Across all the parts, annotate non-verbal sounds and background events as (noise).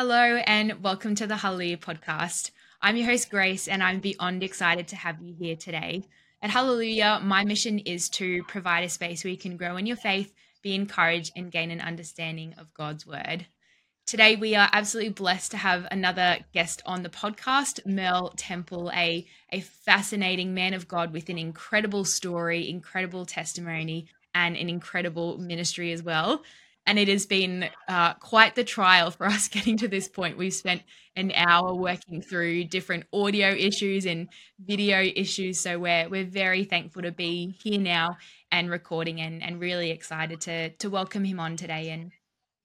Hello, and welcome to the Hallelujah podcast. I'm your host, Grace, and I'm beyond excited to have you here today. At Hallelujah, my mission is to provide a space where you can grow in your faith, be encouraged, and gain an understanding of God's word. Today, we are absolutely blessed to have another guest on the podcast, Merle Temple, a, a fascinating man of God with an incredible story, incredible testimony, and an incredible ministry as well and it has been uh, quite the trial for us (laughs) getting to this point. We've spent an hour working through different audio issues and video issues, so we're we're very thankful to be here now and recording, and and really excited to to welcome him on today and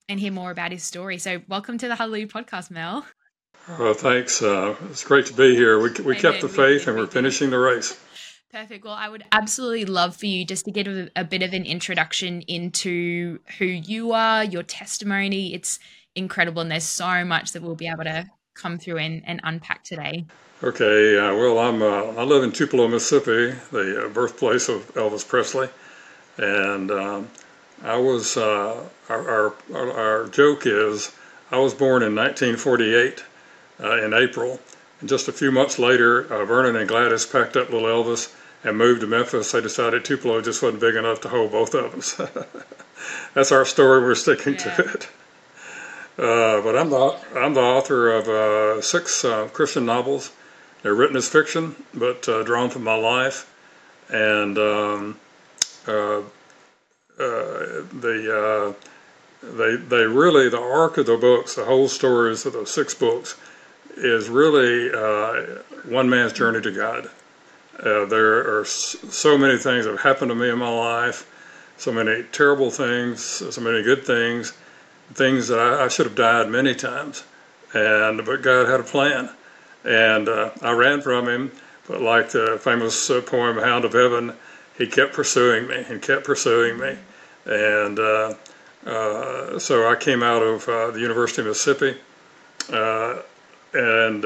and hear more about his story. So, welcome to the Hallelujah Podcast, Mel. Well, thanks. Uh, it's great to be here. We we kept the faith, and we're finishing the race. Perfect. Well, I would absolutely love for you just to get a, a, bit of an introduction into who you are, your testimony. It's incredible, and there's so much that we'll be able to come through and, and unpack today. Okay. Uh, well, I'm uh, I live in Tupelo, Mississippi, the uh, birthplace of Elvis Presley, and um, I was uh, our, our, our joke is I was born in 1948 uh, in April. And just a few months later, uh, Vernon and Gladys packed up little Elvis and moved to Memphis, they decided Tupelo just wasn't big enough to hold both of us. (laughs) That's our story. We're sticking yeah. to it. Uh, but I'm the I'm the author of uh, six uh, Christian novels. They're written as fiction, but uh, drawn from my life, and um, uh, uh, the they they really the arc of the books, the whole stories of the six books, is really one man's journey to God. Uh, there are so many things that have happened to me in my life, so many terrible things, so many good things, things that I, I should have died many times, and but God had a plan, and uh, I ran from Him. But like the famous uh, poem "Hound of Heaven," He kept pursuing me and kept pursuing me, and uh, uh, so I came out of uh, the University of Mississippi, and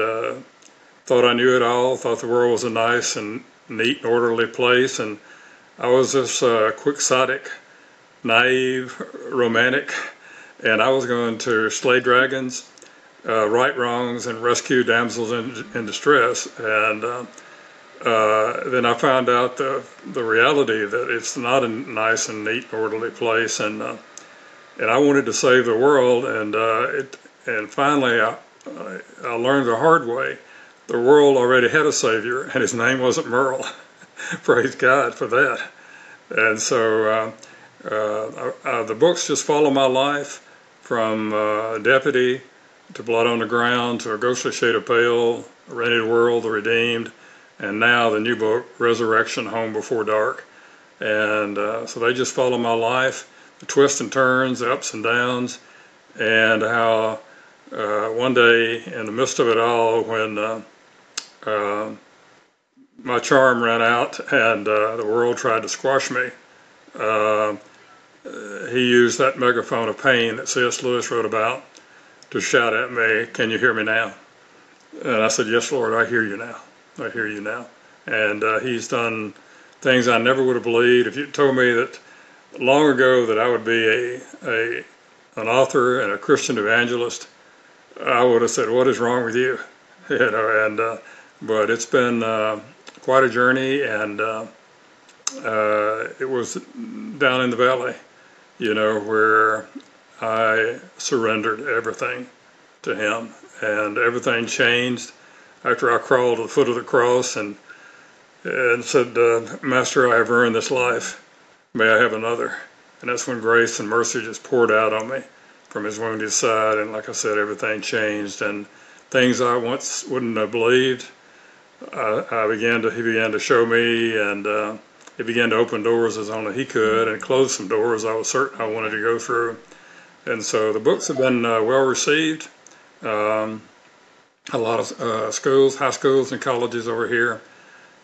thought I knew it all, thought the world was a nice and neat and orderly place, and I was this uh, quixotic, naive, romantic, and I was going to slay dragons, uh, right wrongs, and rescue damsels in, in distress. And uh, uh, then I found out the the reality that it's not a nice and neat, orderly place, and uh, and I wanted to save the world, and uh, it and finally I, I learned the hard way the world already had a Savior, and his name wasn't Merle. (laughs) Praise God for that. And so uh, uh, uh, the books just follow my life from uh, Deputy to Blood on the Ground to A Ghostly Shade of Pale, A Rented World, The Redeemed, and now the new book, Resurrection Home Before Dark. And uh, so they just follow my life, the twists and turns, the ups and downs, and how uh, one day in the midst of it all, when uh, my charm ran out and uh, the world tried to squash me. Uh, he used that megaphone of pain that C.S. Lewis wrote about to shout at me, Can you hear me now? And I said, Yes, Lord, I hear you now. I hear you now. And uh, he's done things I never would have believed. If you told me that long ago that I would be a, a an author and a Christian evangelist, I would have said, What is wrong with you? (laughs) You know, and uh, but it's been uh, quite a journey, and uh, uh, it was down in the valley, you know, where I surrendered everything to Him, and everything changed after I crawled to the foot of the cross and and said, uh, "Master, I have earned this life. May I have another?" And that's when grace and mercy just poured out on me from His wounded side, and like I said, everything changed and things I once wouldn't have believed I, began to he began to show me, and uh, he began to open doors as only he could, and close some doors I was certain I wanted to go through. And so the books have been uh, well received. Um, a lot of uh, schools, high schools, and colleges over here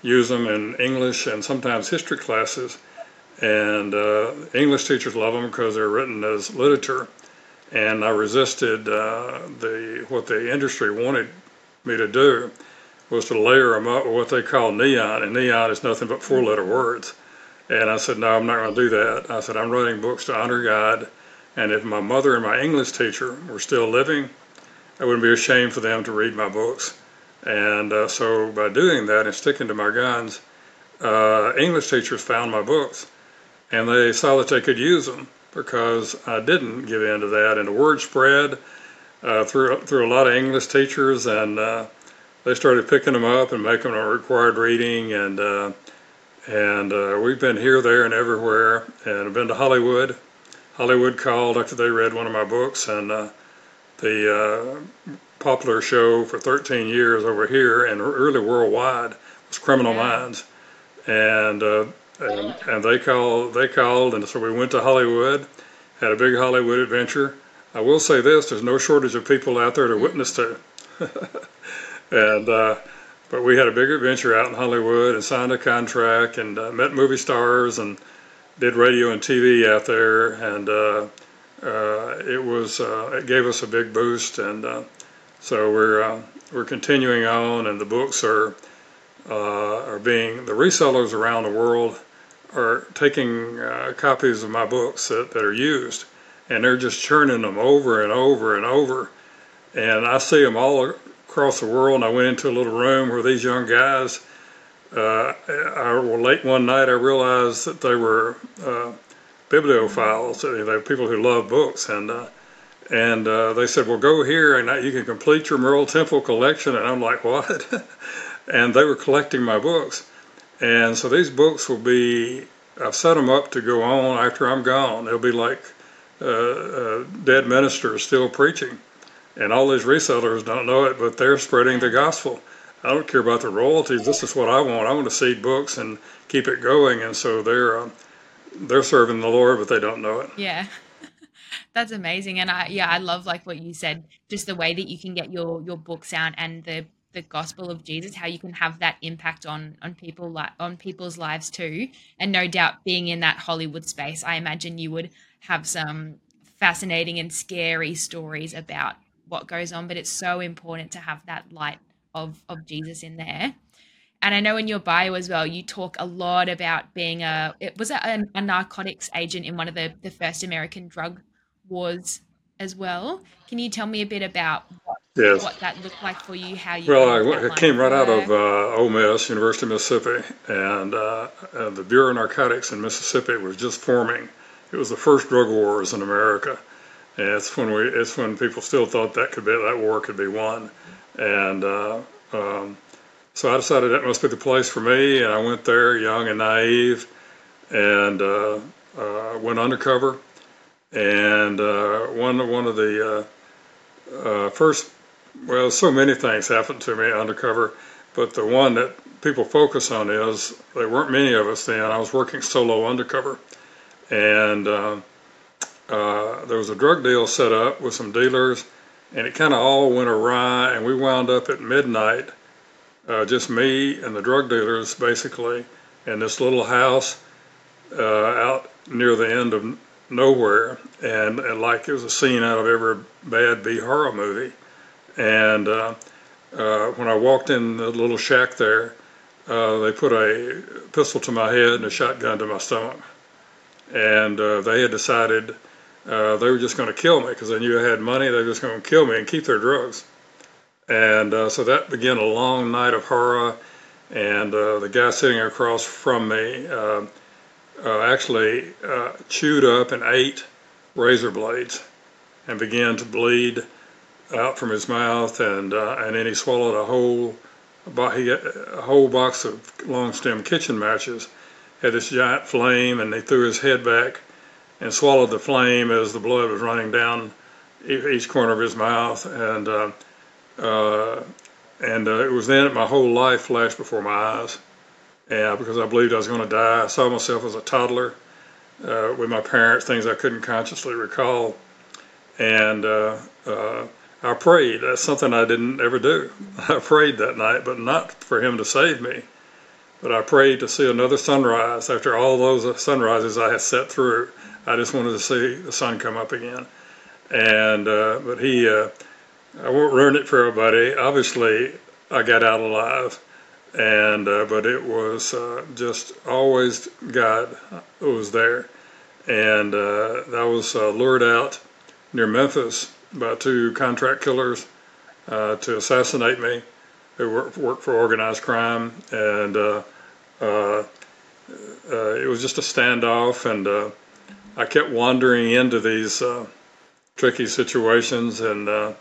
use them in English and sometimes history classes. And uh, English teachers love them because they're written as literature. And I resisted uh, the what the industry wanted me to do was to layer them up with what they call neon, and neon is nothing but four letter words. And I said, No, I'm not going to do that. I said, I'm writing books to honor God, and if my mother and my English teacher were still living, I wouldn't be ashamed for them to read my books. And uh, so by doing that and sticking to my guns, uh, English teachers found my books and they saw that they could use them because I didn't give in to that. And the word spread uh, through, through a lot of English teachers and uh, they started picking them up and making them a required reading. And, uh, and uh, we've been here, there, and everywhere. And I've been to Hollywood. Hollywood called after they read one of my books and the uh, popular show for 13 years over here and really worldwide was Criminal. Minds, and, uh, and and they called they called and so we went to Hollywood, had a big Hollywood adventure. I will say this: there's no shortage of people out there to witness to, (laughs) and. Uh, but we had a big adventure out in Hollywood and signed a contract and uh, met movie stars and did radio and TV out there and uh, uh, it was uh, it gave us a big boost, and uh, so we're we're continuing on, and the books are are being the resellers around the world are taking copies of my books that, that are used, and they're just churning them over and over and over, and I see them all across the world. And I went into a little room where these young guys. Uh, I, well, late one night, I realized that they were uh, bibliophiles, you know, people who love books, and uh, and uh, they said, "Well, go here and you can complete your Merle Temple collection." And I'm like, "What?" (laughs) and they were collecting my books, and so these books will be. I've set them up to go on after I'm gone. They'll be like uh, uh dead ministers still preaching, and all these resellers don't know it, but they're spreading the gospel. I don't care about the royalties. This is what I want. I want to seed books and keep it going, and so they're uh, they're serving the Lord, but they don't know it. Yeah. (laughs) That's amazing. And I yeah, I love like what you said, just the way that you can get your your books out and the the gospel of Jesus, how you can have that impact on on people like on people's lives too. And no doubt being in that Hollywood space, I imagine you would have some fascinating and scary stories about what goes on, but it's so important to have that light of of Jesus in there. And I know in your bio as well, you talk a lot about being a it was a, a narcotics agent in one of the the first American drug wars as well. Can you tell me a bit about what, yes. what that looked like for you? How you well, I, came right out of uh, Ole Miss, University of Mississippi, and uh, uh, the Bureau of Narcotics in Mississippi was just forming. It was the first drug wars in America, and it's when we it's when people still thought that could be that war could be won, and uh, um, so I decided that must be the place for me, and I went there young and naive, and uh, uh, went undercover. And uh, one one of the uh, uh, first, well, so many things happened to me undercover, but the one that people focus on is there weren't many of us then. I was working solo undercover, and uh, there was a drug deal set up with some dealers, and it kind of all went awry, and we wound up at midnight uh, just me and the drug dealers basically in this little house uh, out near the end of nowhere, and, and, like it was a scene out of every bad B horror movie. And uh, uh, when I walked in the little shack there, they put a pistol to my head and a shotgun to my stomach, and they had decided they were just going to kill me because they knew I had money. They were just going to kill me and keep their drugs. And uh, so that began a long night of horror. And uh, the guy sitting across from me uh, uh actually uh, chewed up and ate razor blades and began to bleed out from his mouth. And, uh, and then he swallowed a whole, a whole box of long stem kitchen matches, had this giant flame, and he threw his head back and swallowed the flame as the blood was running down each corner of his mouth. And uh, and uh, it was then that my whole life flashed before my eyes. And because I believed I was going to die, I saw myself as a toddler uh, with my parents, things I couldn't consciously recall. And uh, uh, I prayed. That's something I didn't ever do. (laughs) I prayed that night, but not for Him to save me. But I prayed to see another sunrise after all those sunrises I had set through. I just wanted to see the sun come up again. And uh, but He I won't ruin it for everybody. Obviously, I got out alive, and uh, but it was uh, just always God was there, and uh, I was uh, lured out near Memphis by two contract killers uh, to assassinate me. They worked, worked for organized crime, and uh, uh, uh, it was just a standoff. And uh, I kept wandering into these uh, tricky situations, and uh,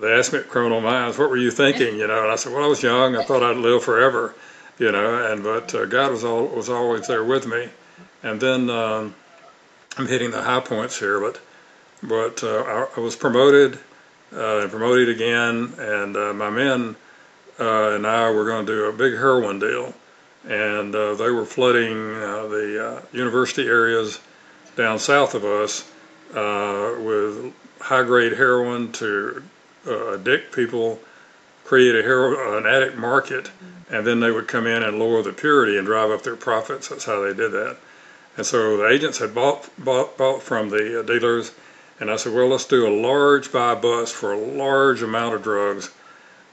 they asked me at Criminal Minds, "What were you thinking?" You know, and I said, "Well, I was young. I thought I'd live forever." You know, and but uh, God was all, was always there with me. And then um, I'm hitting the high points here, but but uh, I, I, was promoted uh, and promoted again, and uh, my men and I were going to do a big heroin deal, and they were flooding the university areas down south of us with high-grade heroin to addict people, create a hero, an addict market, and then they would come in and lower the purity and drive up their profits. That's how they did that. And so the agents had bought, bought, bought from the uh, dealers, and I said, well, let's do a large buy bust for a large amount of drugs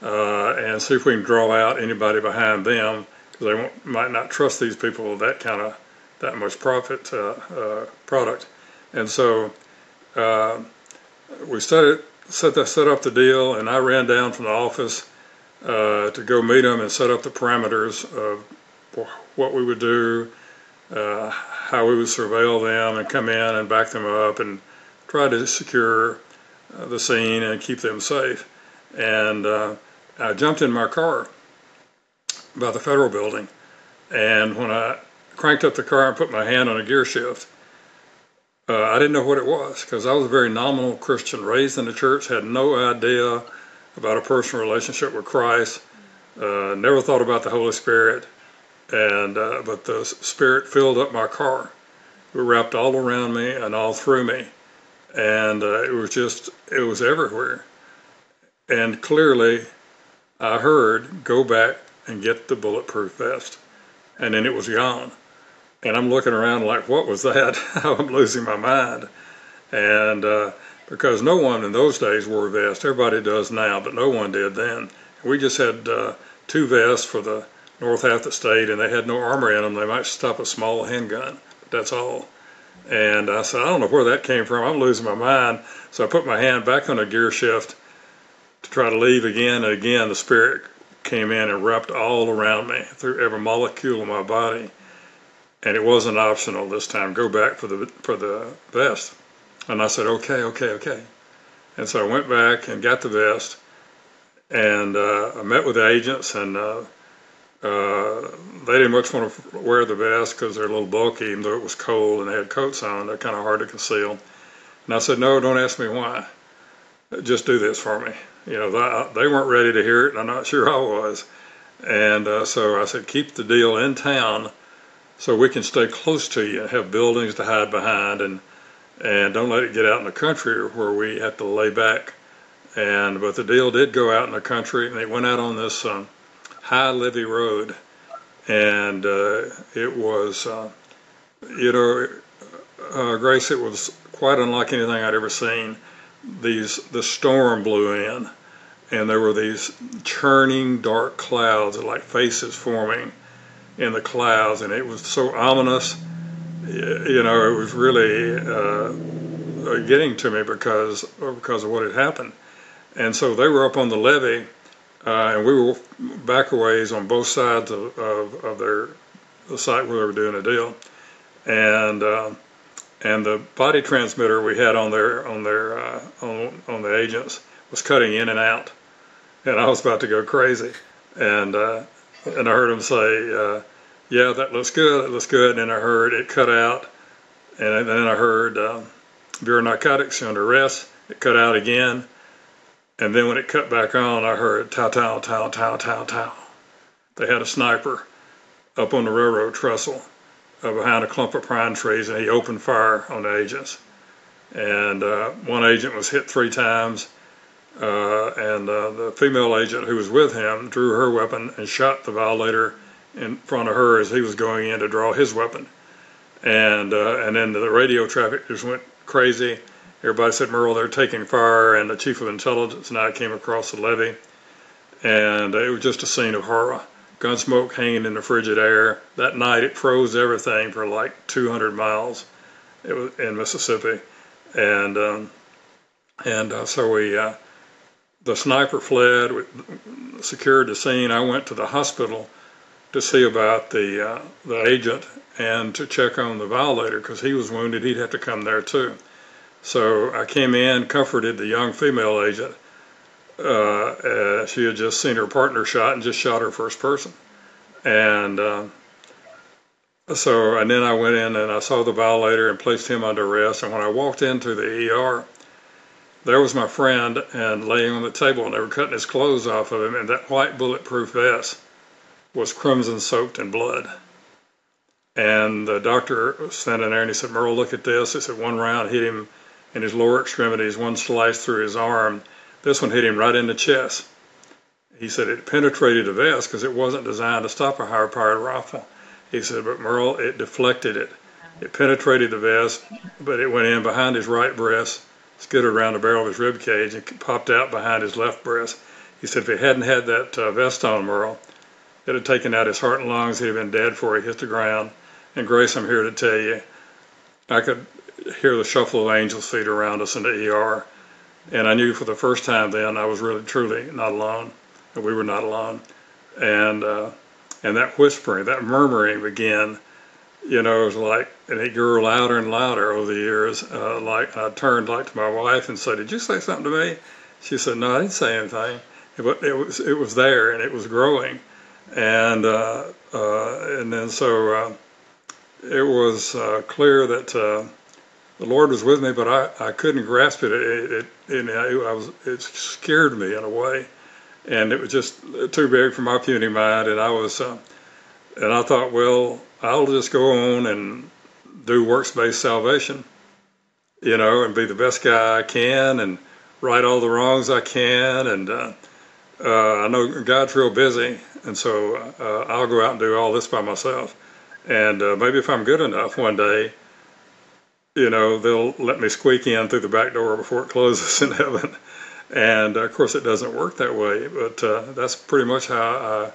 uh, and see if we can draw out anybody behind them because they might not trust these people with that kind of, that much profit uh, uh product. And so uh, we started, set, that, set up the deal, and I ran down from the office to go meet them and set up the parameters of what we would do, uh, how we would surveil them and come in and back them up and try to secure uh, the scene and keep them safe. And uh, I jumped in my car by the federal building, and when I cranked up the car and put my hand on a gear shift, uh, I didn't know what it was because I was a very nominal Christian, raised in the church, had no idea about a personal relationship with Christ, uh, never thought about the Holy Spirit and uh, but the spirit filled up my car. It wrapped all around me and all through me, and uh, it was just it was everywhere. And clearly, I heard, "Go back and get the bulletproof vest," and then it was gone. And I'm looking around like, "What was that?" (laughs) I'm losing my mind, and uh, because no one in those days wore a vest. Everybody does now, but no one did then. We just had uh, two vests for the north half the state, and they had no armor in them. They might stop a small handgun, but that's all. And I said, I don't know where that came from. I'm losing my mind. So I put my hand back on the gear shift to try to leave again. And again, the spirit came in and wrapped all around me through every molecule of my body. And it wasn't optional this time. Go back for the for the vest. And I said, okay, okay, okay. And so I went back and got the vest. And uh, I met with the agents and. Uh, uh, they didn't much want to wear the vest because they're a little bulky, even though it was cold and they had coats on. They're kind of hard to conceal. And I said, no, don't ask me why. Just do this for me. You know, they weren't ready to hear it, and I'm not sure I was. And uh, so I said, keep the deal in town so we can stay close to you have buildings to hide behind and and don't let it get out in the country where we have to lay back. And but the deal did go out in the country, and it went out on this um, High Levee Road, and uh, it was, uh, you know, uh, Grace, it was quite unlike anything I'd ever seen. These the storm blew in, and there were these churning dark clouds, like faces forming in the clouds, and it was so ominous. You know, it was really uh, getting to me because because of what had happened, and so they were up on the levee uh, and we were back a ways on both sides of, of, of their the site where they were doing a deal, and uh, and the body transmitter we had on their on their uh, on on the agents was cutting in and out, and I was about to go crazy, and uh, and I heard him say, uh, "Yeah, that looks good. That looks good," and then I heard it cut out, and then I heard uh, Bureau Narcotics under arrest. It cut out again and then when it cut back on, I heard tow, tow, tow, tow, tow, tow. They had a sniper up on the railroad trestle uh, behind a clump of pine trees, and he opened fire on the agents. And uh, one agent was hit three times, uh, and uh, the female agent who was with him drew her weapon and shot the violator in front of her as he was going in to draw his weapon. And uh, and then the radio traffic just went crazy everybody said, Merle, they're taking fire, and the chief of intelligence and I came across the levee, and it was just a scene of horror. Gunsmoke hanging in the frigid air. That night, it froze everything for like 200 miles. It was in Mississippi, and um, and uh, so we uh, the sniper fled, we secured the scene. I went to the hospital to see about the uh, the agent and to check on the violator because he was wounded. He'd have to come there too. So I came in, comforted the young female agent. Uh, uh, she had just seen her partner shot and just shot her first person, and uh, so and then I went in and I saw the violator and placed him under arrest. And when I walked into the ER there was my friend and laying on the table and they were cutting his clothes off of him and that white bulletproof vest was crimson soaked in blood. And the doctor was standing there and he said, Merle, look at this. He said one round hit him in his lower extremities, one sliced through his arm. This one hit him right in the chest. He said it penetrated the vest because it wasn't designed to stop a higher powered rifle. He said, but Merle, it deflected it. It penetrated the vest, but it went in behind his right breast skidded around the barrel of his rib cage and popped out behind his left breast. He said if he hadn't had that uh, vest on, Merle, it had taken out his heart and lungs. He'd been dead before he hit the ground. And Grace, I'm here to tell you, I could hear the shuffle of angels' feet around us in the ER. And I knew for the first time then I was really, truly not alone. And we were not alone. And, uh, and that whispering, that murmuring began you know, it was like, and it grew louder and louder over the years. Uh, like I turned like to my wife and said, "Did you say something to me?" She said, "No, I didn't say anything." But it was it was there and it was growing, and uh, uh, and then so uh, it was uh, clear that uh, the Lord was with me, but I, I couldn't grasp it. It, it, it, I was it scared me in a way, and it was just too big for my puny mind, and I was. and I thought, well, I'll just go on and do works based salvation, you know, and be the best guy I can and right all the wrongs I can. And uh, uh, I know God's real busy, and so uh, I'll go out and do all this by myself. And uh, maybe if I'm good enough one day, you know, they'll let me squeak in through the back door before it closes (laughs) in heaven. And uh, of course, it doesn't work that way, but uh, that's pretty much how I,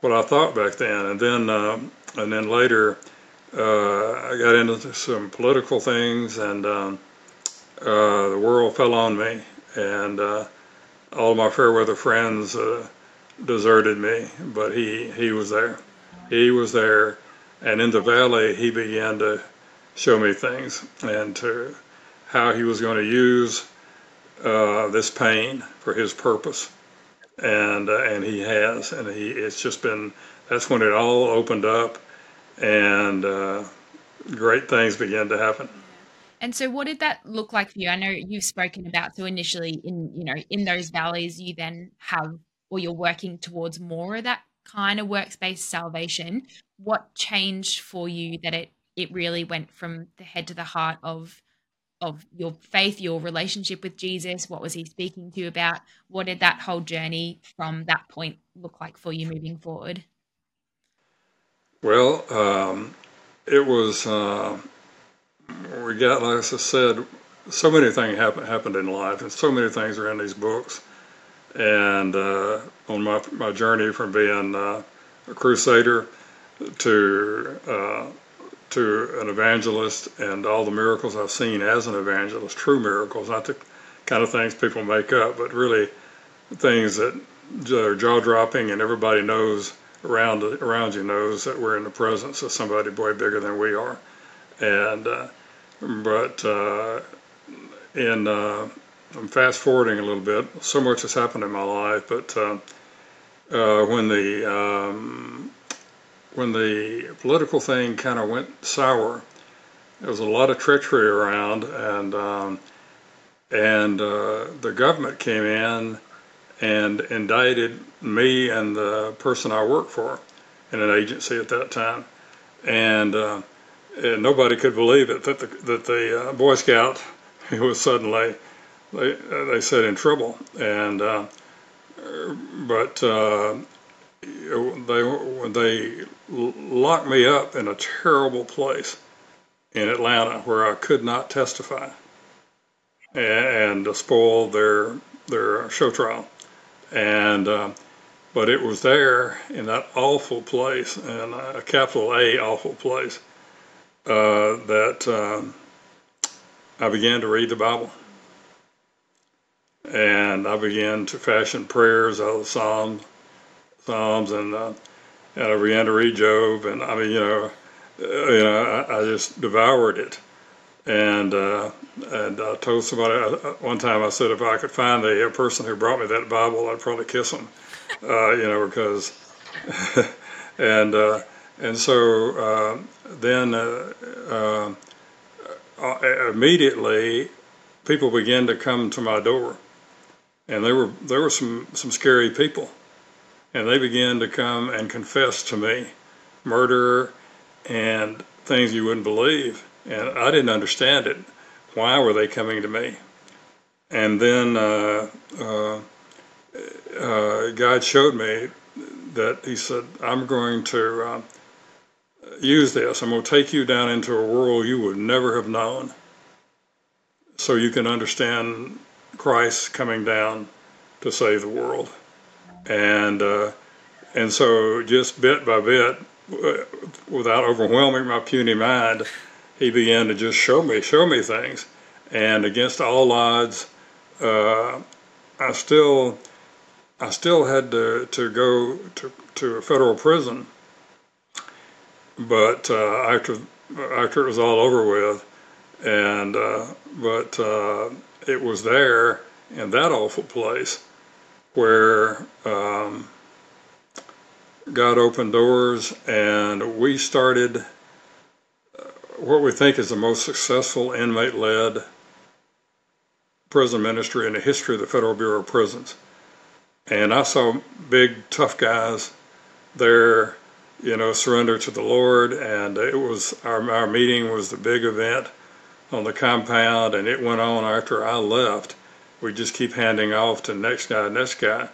what I thought back then. And then um, and then later uh, I got into some political things, and um, the world fell on me, and all my fair weather friends uh, deserted me, but he he was there, he was there, and in the valley he began to show me things and to how he was going to use uh, this pain for his purpose and uh, and he has, and he it's just been that's when it all opened up, and uh, great things began to happen. And so, what did that look like for you? I know you've spoken about so initially in you know in those valleys, you then have or you're working towards more of that kind of works-based salvation. What changed for you that it it really went from the head to the heart of of your faith, your relationship with Jesus? What was he speaking to you about? What did that whole journey from that point look like for you moving forward? Well, um, it was, uh, we got, like I said, so many things happen, happened in life, and so many things are in these books. And uh, on my, my journey from being uh, a crusader to uh, to an evangelist and all the miracles I've seen as an evangelist, true miracles, not the kind of things people make up, but really things that are jaw dropping and everybody knows around around you knows that we're in the presence of somebody way bigger than we are. And uh, but uh, in uh, I'm fast forwarding a little bit. So much has happened in my life, but uh, uh, when the um, when the political thing kind of went sour, there was a lot of treachery around, and um, and uh, the government came in and indicted me and the person I worked for in an agency at that time, and, and nobody could believe it that the that the uh, Boy Scout (laughs) was suddenly they they said in trouble, and uh, but uh, they they locked me up in a terrible place in Atlanta where I could not testify and, and spoil their their show trial. And uh, but it was there in that awful place and a capital A awful place uh, that um, I began to read the Bible. And I began to fashion prayers out of Psalms, Psalms, and uh, and I began to read Job, and I mean, you know, uh, you know, I, I, just devoured it, and uh, and I told somebody uh, one time I said if I could find a, a person who brought me that Bible, I'd probably kiss him, uh, you know, because, (laughs) and uh, and so then immediately people began to come to my door and there were there were some some scary people, and they began to come and confess to me murder and things you wouldn't believe, and I didn't understand it. Why were they coming to me? And then uh, uh, uh, God showed me that He said, "I'm going to." Uh, use this. I'm going to take you down into a world you would never have known so you can understand Christ coming down to save the world. And, uh, and so just bit by bit, uh, without overwhelming my puny mind, he began to just show me, show me things. And against all odds, uh, I still, I still had to, to go to, to a federal prison. But uh, after, after it was all over with, and uh, but uh, it was there in that awful place where um, God opened doors and we started uh, what we think is the most successful inmate led prison ministry in the history of the Federal Bureau of Prisons. And I saw big, tough guys there, you know, surrender to the Lord. And it was our, our meeting was the big event on the compound, and it went on after I left. We just keep handing off to next guy, next guy,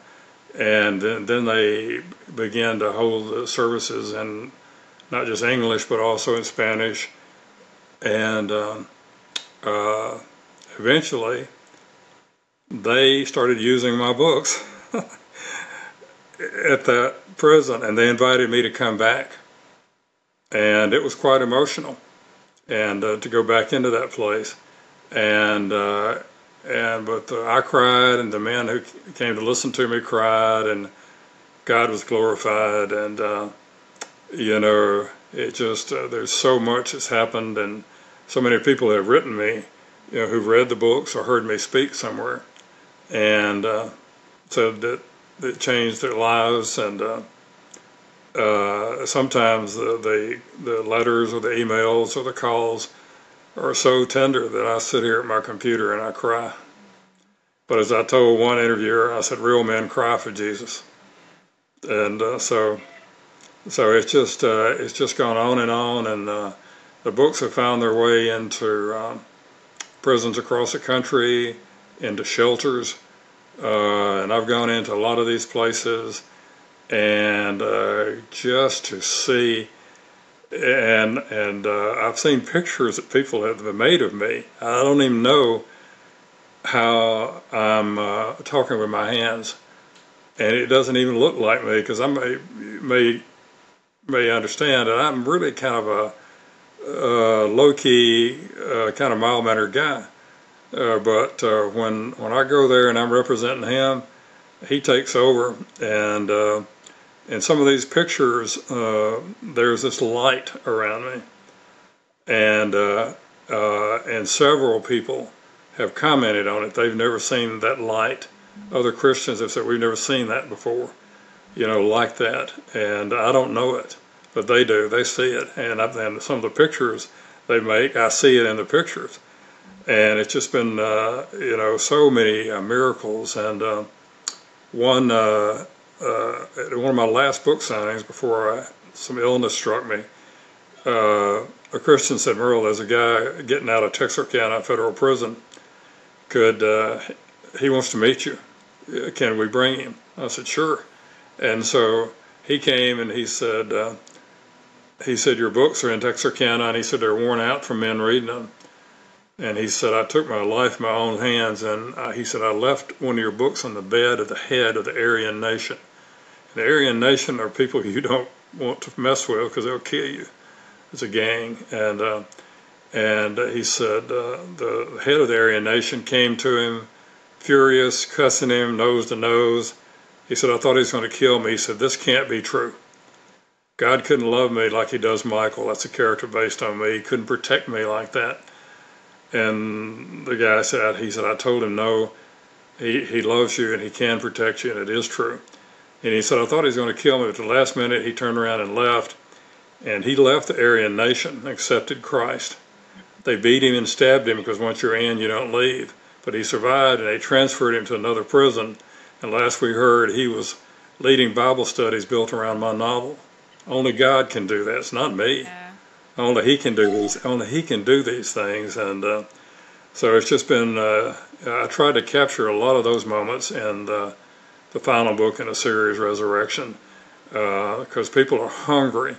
and then, then they began to hold the services in not just English but also in Spanish, and um, uh, eventually they started using my books (laughs) at that prison, and they invited me to come back, and it was quite emotional and uh, to go back into that place. And uh, and but uh, I cried, and the men who came to listen to me cried, and God was glorified, and uh, you know it just uh, there's so much that's happened, and so many people have written me, you know, who've read the books or heard me speak somewhere, and uh, said that it changed their lives, and uh, sometimes the, the, the letters or the emails or the calls are so tender that I sit here at my computer and I cry. But as I told one interviewer, I said, "Real men cry for Jesus," and uh, so, so it's just uh, it's just gone on and on, and uh, the books have found their way into um, prisons across the country, into shelters, uh, and I've gone into a lot of these places and uh, just to see and and uh, I've seen pictures that people have made of me. I don't even know how I'm uh, talking with my hands, and it doesn't even look like me because I may may may understand that I'm really kind of a uh, low key, kind of mild mannered guy. Uh, but uh, when when I go there and I'm representing him, he takes over and in some of these pictures, uh, there's this light around me, and uh, uh, and several people have commented on it. They've never seen that light. Other Christians have said we've never seen that before, you know, like that. And I don't know it, but they do. They see it, and, I, and some of the pictures they make, I see it in the pictures, and it's just been uh, you know so many uh, miracles and. Uh, one uh, at one of my last book signings before I, some illness struck me, uh, a Christian said, Merle, there's a guy getting out of Texarkana Federal Prison. Could uh, he wants to meet you? Uh, can we bring him? I said, sure. And so he came and he said, uh, he said, your books are in Texarkana, and he said they're worn out from men reading them. And he said, I took my life in my own hands, and uh, he said, I left one of your books on the bed of the head of the Aryan nation. The Aryan Nation are people (laughs) you don't want to mess with because they'll kill you. It's a gang, and uh, and he said uh, the head of the Aryan Nation came to him furious, cussing him nose to nose. He said, I thought he was going to kill me. He said, This can't be true. God couldn't love me like he does Michael. That's a character based on me. He couldn't protect me like that. And the guy said, he said, I told him no. He, he loves you and he can protect you, and it is true. And he said, I thought he was going to kill me, but at the last minute he turned around and left. And he left the Aryan nation, accepted Christ. They beat him and stabbed him because once you're in, you don't leave. But he survived and they transferred him to another prison. And last we heard, he was leading Bible studies built around my novel. Only God can do that. It's not me. Only He can do these. Only He can do these things. And uh, so it's just been. Uh, I tried to capture a lot of those moments in the, the final book in the series, Resurrection, because uh, people are hungry.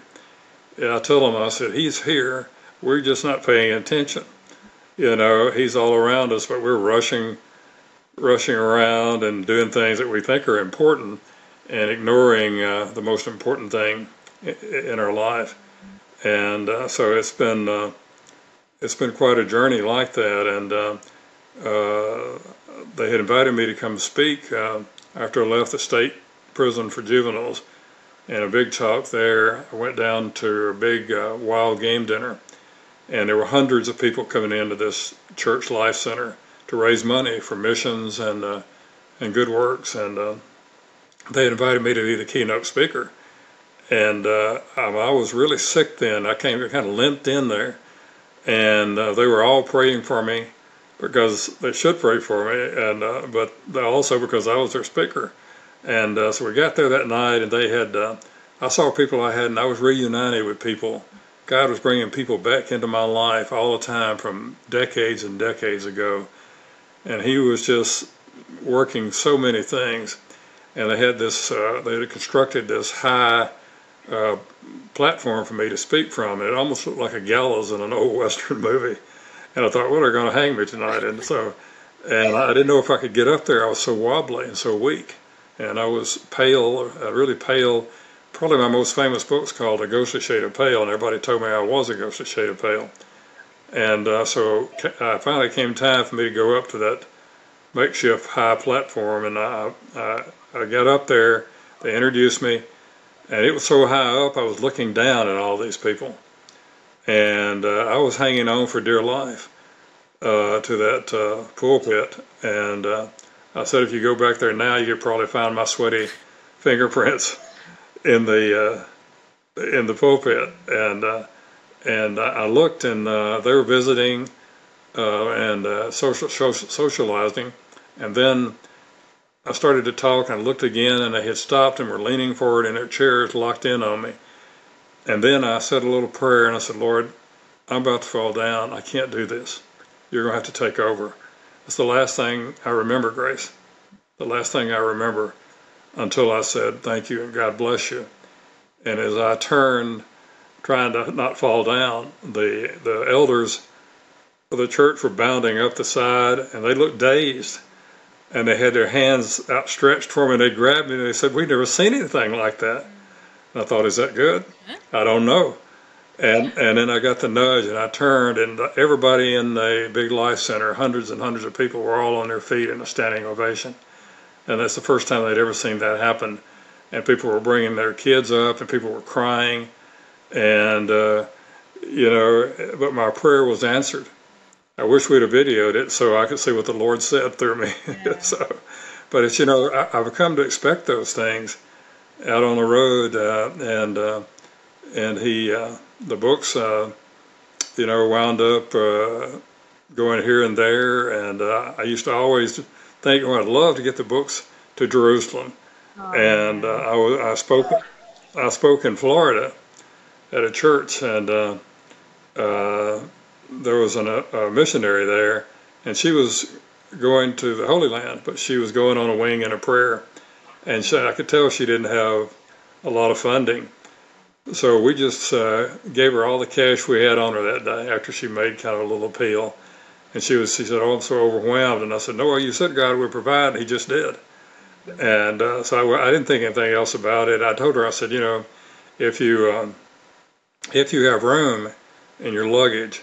Yeah, I tell them, I said, He's here. We're just not paying attention. You know, He's all around us, but we're rushing, rushing around and doing things that we think are important and ignoring uh, the most important thing in our life. And uh, so it's been uh, it's been quite a journey like that. And uh, uh they had invited me to come speak uh, after I left the state prison for juveniles. And a big talk there. I went down to a big wild game dinner, and there were hundreds of people coming into this church life center to raise money for missions and and good works. And they invited me to be the keynote speaker and uh, I was really sick then. I came kind of limped in there, and uh, they were all praying for me because they should pray for me, and uh, but also because I was their speaker. And uh, so we got there that night, and they had. Uh, I saw people I had, and I was reunited with people. God was bringing people back into my life all the time from decades and decades ago, and He was just working so many things. And they had this. Uh, they had constructed this high platform for me to speak from. It almost looked like a gallows in an old (laughs) Western movie. And I thought, well, they're going to hang me tonight. And so, and I didn't know if I could get up there. I was so wobbly and so weak. And I was pale, uh, really pale. Probably my most famous book's called A Ghostly Shade of Pale, and everybody told me I was a ghostly shade of pale. And uh, so I finally came time for me to go up to that makeshift high platform, and I, I, I got up there. They introduced me, and it was so high up, I was looking down at all these people. And uh, I was hanging on for dear life uh, to that uh, pulpit. And uh, I said, if you go back there now, you could probably find my sweaty fingerprints (laughs) in the uh, in the pulpit. And uh, and I looked, and they were visiting and social, social, socializing. And then I started to talk and I looked again and they had stopped and were leaning forward in their chairs locked in on me. And then I said a little prayer and I said, Lord, I'm about to fall down. I can't do this. You're going to have to take over. It's the last thing I remember, Grace. The last thing I remember until I said, Thank you and God bless you. And as I turned, trying to not fall down, the, the elders of the church were bounding up the side and they looked dazed and they had their hands outstretched for me and they grabbed me and they said, We've never seen anything like that. And I thought, Is that good? I don't know. And and then I got the nudge and I turned and everybody in the big life center, hundreds and hundreds of people were all on their feet in a standing ovation. And that's the first time they'd ever seen that happen. And people were bringing their kids up and people were crying. And, uh, you know, but my prayer was answered I wish we'd have videoed it so I could see what the Lord said through me. (laughs) Yeah. so, but it's you know I, have come to expect those things out on the road, uh, and uh, and he uh, the books uh, you know wound up uh, going here and there, and uh, I used to always think, oh, I'd love to get the books to Jerusalem, oh, and I was I spoke I spoke in Florida at a church, and there was an, a missionary there, and she was going to the Holy Land, but she was going on a wing in a prayer, and she, I could tell she didn't have a lot of funding. So we just uh, gave her all the cash we had on her that day after she made kind of a little appeal. And she was, she said, "Oh, I'm so overwhelmed." And I said, "No, you said God would provide. He just did." And uh, so I, I, didn't think anything else about it. I told her, I said, "You know, if you um, if you have room in your luggage,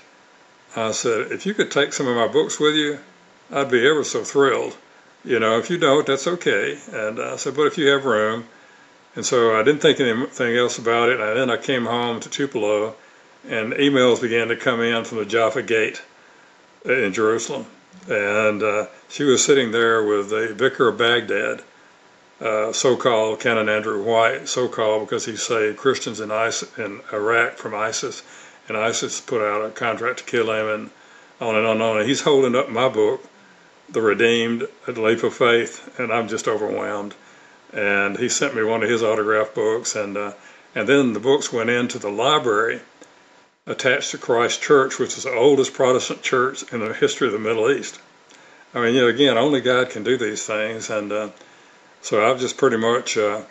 I said, if you could take some of my books with you, I'd be ever so thrilled. you know, if you don't, that's okay. And I said, but if you have room. And so I didn't think anything else about it. And then I came home to Tupelo, and emails began to come in from the Jaffa Gate in Jerusalem. And uh, she was sitting there with the vicar of Baghdad, uh, so-called Canon Andrew White, so-called because he saved Christians in, ISIS, in Iraq from ISIS, and ISIS put out a contract to kill him, and on and on and on. And he's holding up my book, The Redeemed, A Leap of Faith, and I'm just overwhelmed. And he sent me one of his autographed books, and uh, and then the books went into the library attached to Christ Church, which is the oldest Protestant church in the history of the Middle East. I mean, you know, again, only God can do these things, and uh, so I've just pretty much uh,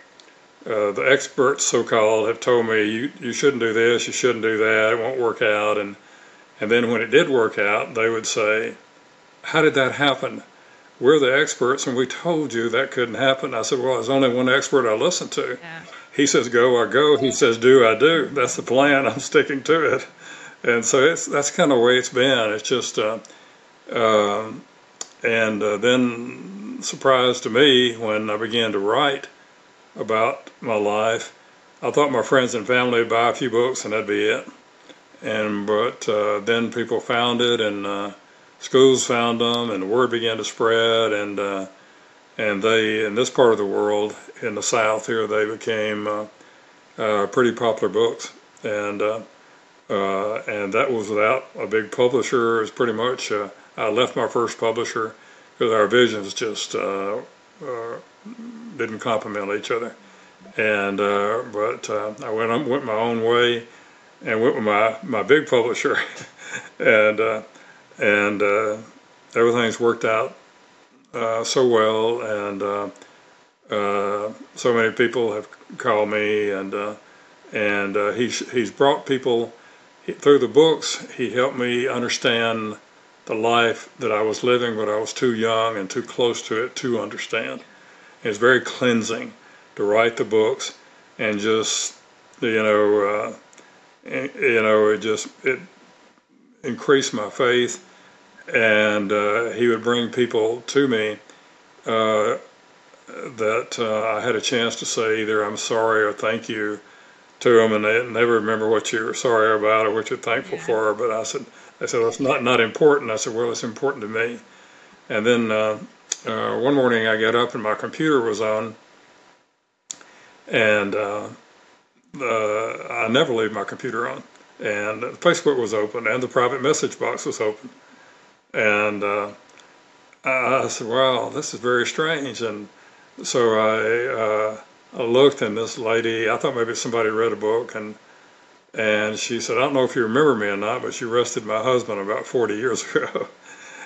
uh, the experts, so-called, have told me you you shouldn't do this, you shouldn't do that, it won't work out, and and then when it did work out, they would say, "How did that happen?" We're the experts, and we told you that couldn't happen. I said, "Well, there's only one expert I listen to." Yeah. He says, "Go, I go." He says, "Do, I do." That's the plan. I'm sticking to it, and so it's that's kind of the way it's been. It's just, uh, uh, and uh, then surprise to me when I began to write about my life. I thought my friends and family would buy a few books and that'd be it. And but uh, then people found it, and uh, schools found them, and the word began to spread, and uh, and they in this part of the world, in the South here, they became uh, uh, pretty popular books, and uh, and that was without a big publisher. It was pretty much I left my first publisher because our visions just didn't complement each other. And uh, but uh, I went went my own way, and went with my my big publisher, (laughs) and uh, and uh, everything's worked out uh, so well, and uh, so many people have called me, and and he's he's brought people through the books. He helped me understand the life that I was living, but I was too young and too close to it to understand. It's very cleansing to write the books and just, you know, uh, you know, it just it increased my faith, and uh, he would bring people to me uh, that uh, I had a chance to say either I'm sorry or thank you to them, and they never remember what you were sorry about or what you're thankful yeah. for. But I said, I said, well, it's not not important. I said, well, it's important to me. And then uh, uh, one morning I got up and my computer was on, and uh, I never leave my computer on. And the Facebook was open, and the private message box was open. And uh, I said, "Wow, this is very strange." And so I, uh, I looked, and this lady, I thought maybe somebody read a book, and and she said, "I don't know if you remember me or not, but you arrested my husband about 40 years (laughs) ago."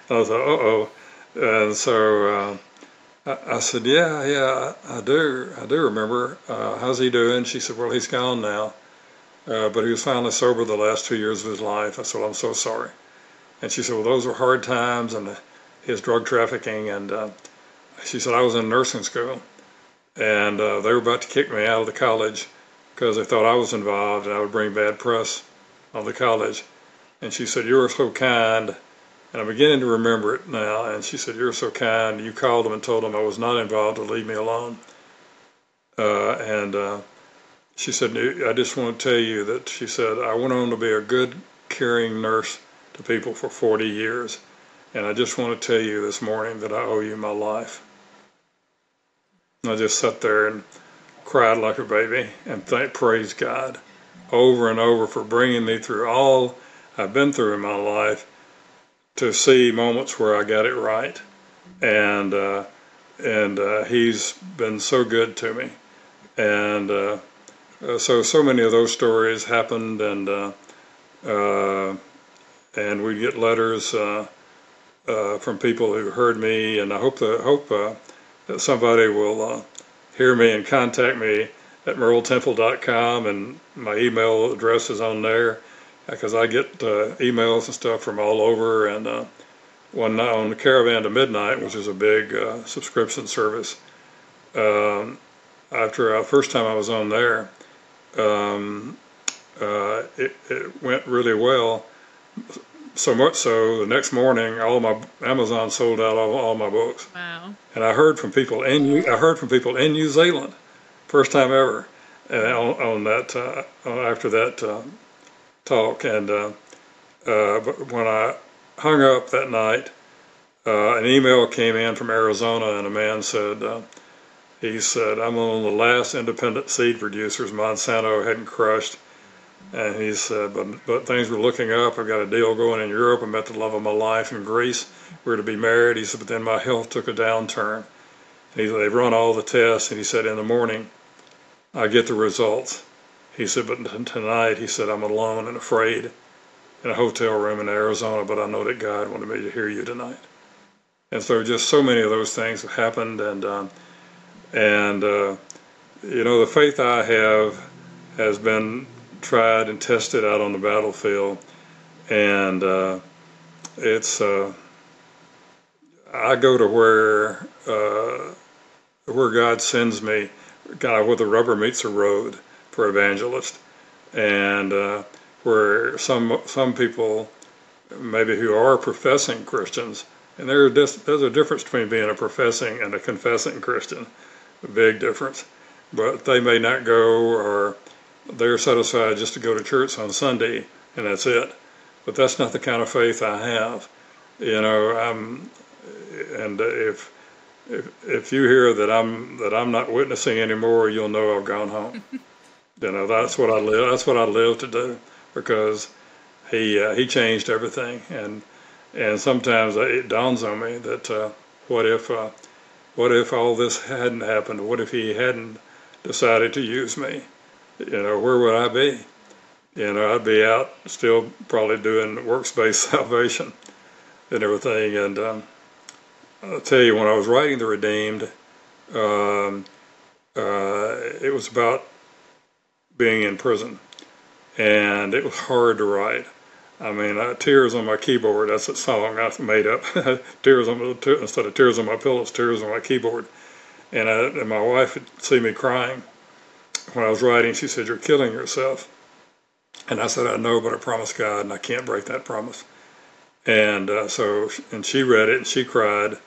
and I like, "Uh oh." And so uh, I, I, said, "Yeah, yeah, I do. I do remember. Uh, how's he doing?" She said, "Well, he's gone now, uh, but he was finally sober the last two years of his life." I said, well, "I'm so sorry." And she said, "Well, those were hard times, and his drug trafficking." And uh, she said, "I was in nursing school, and uh, they were about to kick me out of the college because they thought I was involved and I would bring bad press on the college." And she said, "You were so kind." And I'm beginning to remember it now. And she said, You're so kind. You called them and told them I was not involved to leave me alone. Uh, and uh, she said, I just want to tell you that she said, I went on to be a good, caring nurse to people for 40 years. And I just want to tell you this morning that I owe you my life. And I just sat there and cried like a baby and thank, praise God over and over for bringing me through all I've been through in my life to see moments where I got it right, and uh, and uh, he's been so good to me, and uh, uh so so many of those stories happened, and uh, uh, and we'd get letters from people who heard me, and I hope that hope that somebody will hear me and contact me at merletemple.com, and my email address is on there because I get uh, emails and stuff from all over. And uh, one on the Caravan to Midnight, which is a big uh, subscription service, um, after uh, first time I was on there, um, uh, it, it went really well. So much so, the next morning, all my Amazon sold out all, all my books. Wow. And I heard from people in New, I heard from people in New Zealand, first time ever, uh, on, on that uh, after that uh, talk. And uh, uh, but when I hung up that night, uh, an email came in from Arizona, and a man said, he said, I'm one of the last independent seed producers Monsanto hadn't crushed. And he said, but, but things were looking up. I've got a deal going in Europe. I met the love of my life in Greece. We're to be married. He said, but then my health took a downturn. He, they run all the tests, and he said, in the morning, I get the results. He said, but tonight, he said, I'm alone and afraid in a hotel room in Arizona, but I know that God wanted me to hear you tonight. And so just so many of those things have happened, and um, and uh, you know the faith I have has been tried and tested out on the battlefield, and uh, it's uh, I go to where uh, where God sends me, kind of where the rubber meets the road for evangelist, and uh, where some some people maybe who are professing Christians, and there there's a difference between being a professing and a confessing Christian, a big difference, but they may not go or they're satisfied just to go to church on Sunday and that's it. But that's not the kind of faith I have. You know, I'm, and if if if you hear that I'm that I'm not witnessing anymore, you'll know I've gone home. (laughs) you know, that's what I live. That's what I live to do because he uh, he changed everything, and and sometimes it dawns on me that uh, what if uh, what if all this hadn't happened? What if he hadn't decided to use me? You know, where would I be? You know, I'd be out still probably doing works-based (laughs) salvation and everything. And um, I'll tell you, when I was writing The Redeemed, um, uh, it was about being in prison, and it was hard to write. I mean, tears on my keyboard. That's a song I made up. (laughs) tears on my, instead of tears on my pillows, tears on my keyboard. And, I, and my wife would see me crying, when I was writing, she said, You're killing yourself. And I said, I know, but I promised God, and I can't break that promise. And uh, so, and she read it, and she cried,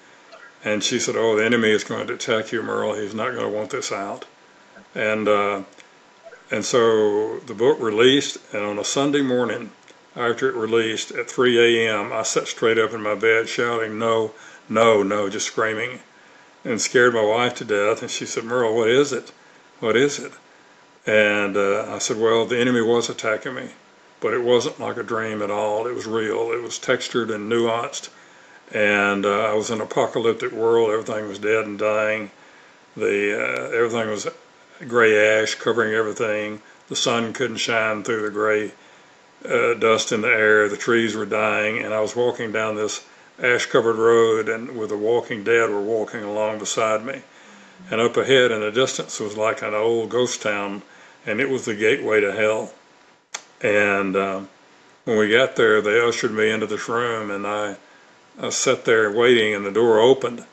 and she said, Oh, the enemy is going to attack you, Merle. He's not going to want this out. And, uh, and so the book released, and on a Sunday morning, after it released at 3 a.m., I sat straight up in my bed shouting, No, no, no, just screaming, and scared my wife to death. And she said, Merle, what is it? What is it? And uh, I said, well, the enemy was attacking me, but it wasn't like a dream at all. It was real. It was textured and nuanced. And uh, I was in an apocalyptic world. Everything was dead and dying. The uh, everything was gray ash covering everything. The sun couldn't shine through the gray uh, dust in the air. The trees were dying, and I was walking down this ash-covered road, and with the Walking Dead were walking along beside me. And up ahead in the distance was like an old ghost town and it was the gateway to hell. And um, when we got there, they ushered me into this room, and I, I sat there waiting, and the door opened,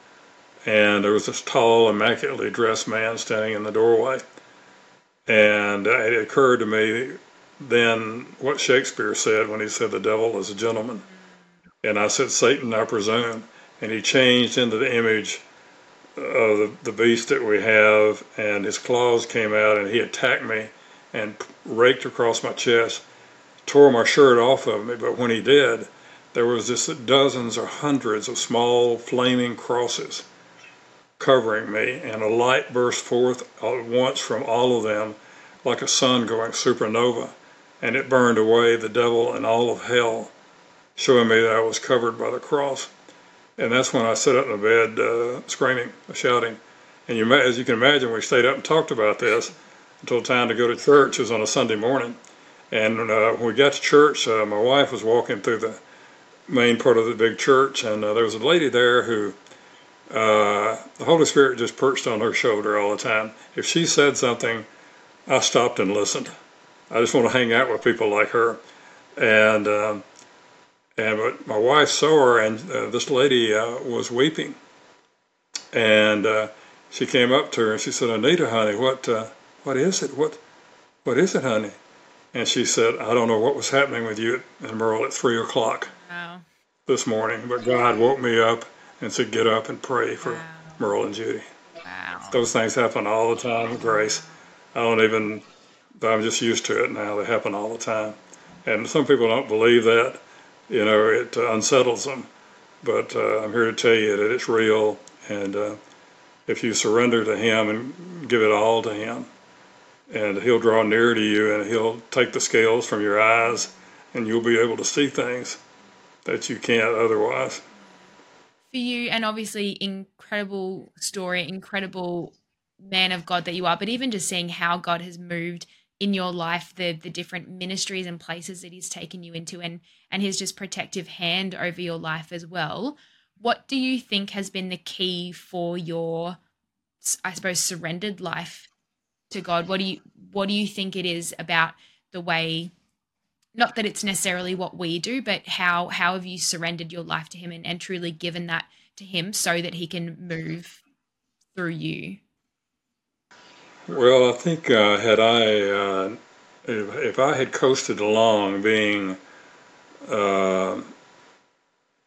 and there was this tall, immaculately dressed man standing in the doorway. And it occurred to me then what Shakespeare said when he said the devil is a gentleman. And I said, Satan, I presume. And he changed into the image of the, the beast that we have, and his claws came out, and he attacked me and raked across my chest, tore my shirt off of me. But when he did, there was just dozens or hundreds of small flaming crosses covering me, and a light burst forth at once from all of them, like a sun going supernova, and it burned away the devil and all of hell, showing me that I was covered by the cross. And that's when I sat up in the bed uh, screaming, shouting. And you, as you can imagine, we stayed up and talked about this until time to go to church. It was on a Sunday morning. And uh, when we got to church, uh, my wife was walking through the main part of the big church, and uh, there was a lady there who uh, the Holy Spirit just perched on her shoulder all the time. If she said something, I stopped and listened. I just want to hang out with people like her. And um, and but my wife saw her, and uh, this lady uh, was weeping. And uh, she came up to her and she said, "Anita, honey, what uh, what is it? What what is it, honey?" And she said, "I don't know what was happening with you and Merle at three o'clock wow. this morning, but God woke me up and said, "Get up and pray for Wow. Merle and Judy." Wow. Those things happen all the time with Grace. I don't even. I'm just used to it now. They happen all the time, and some people don't believe that. You know, it uh, unsettles them. But uh, I'm here to tell you that it's real, and uh, if you surrender to Him and give it all to Him, and He'll draw near to you, and He'll take the scales from your eyes, and you'll be able to see things that you can't otherwise. For you, and obviously, incredible story, incredible man of God that you are, but even just seeing how God has moved in your life, the the different ministries and places that He's taken you into, and and His just protective hand over your life as well. What do you think has been the key for your, i suppose, surrendered life to God? What do you what do you think it is about the way? Not that it's necessarily what we do, but how how have you surrendered your life to Him and, and truly given that to Him so that He can move through you? Well, I think uh, had I, uh, if, if I had coasted along being uh,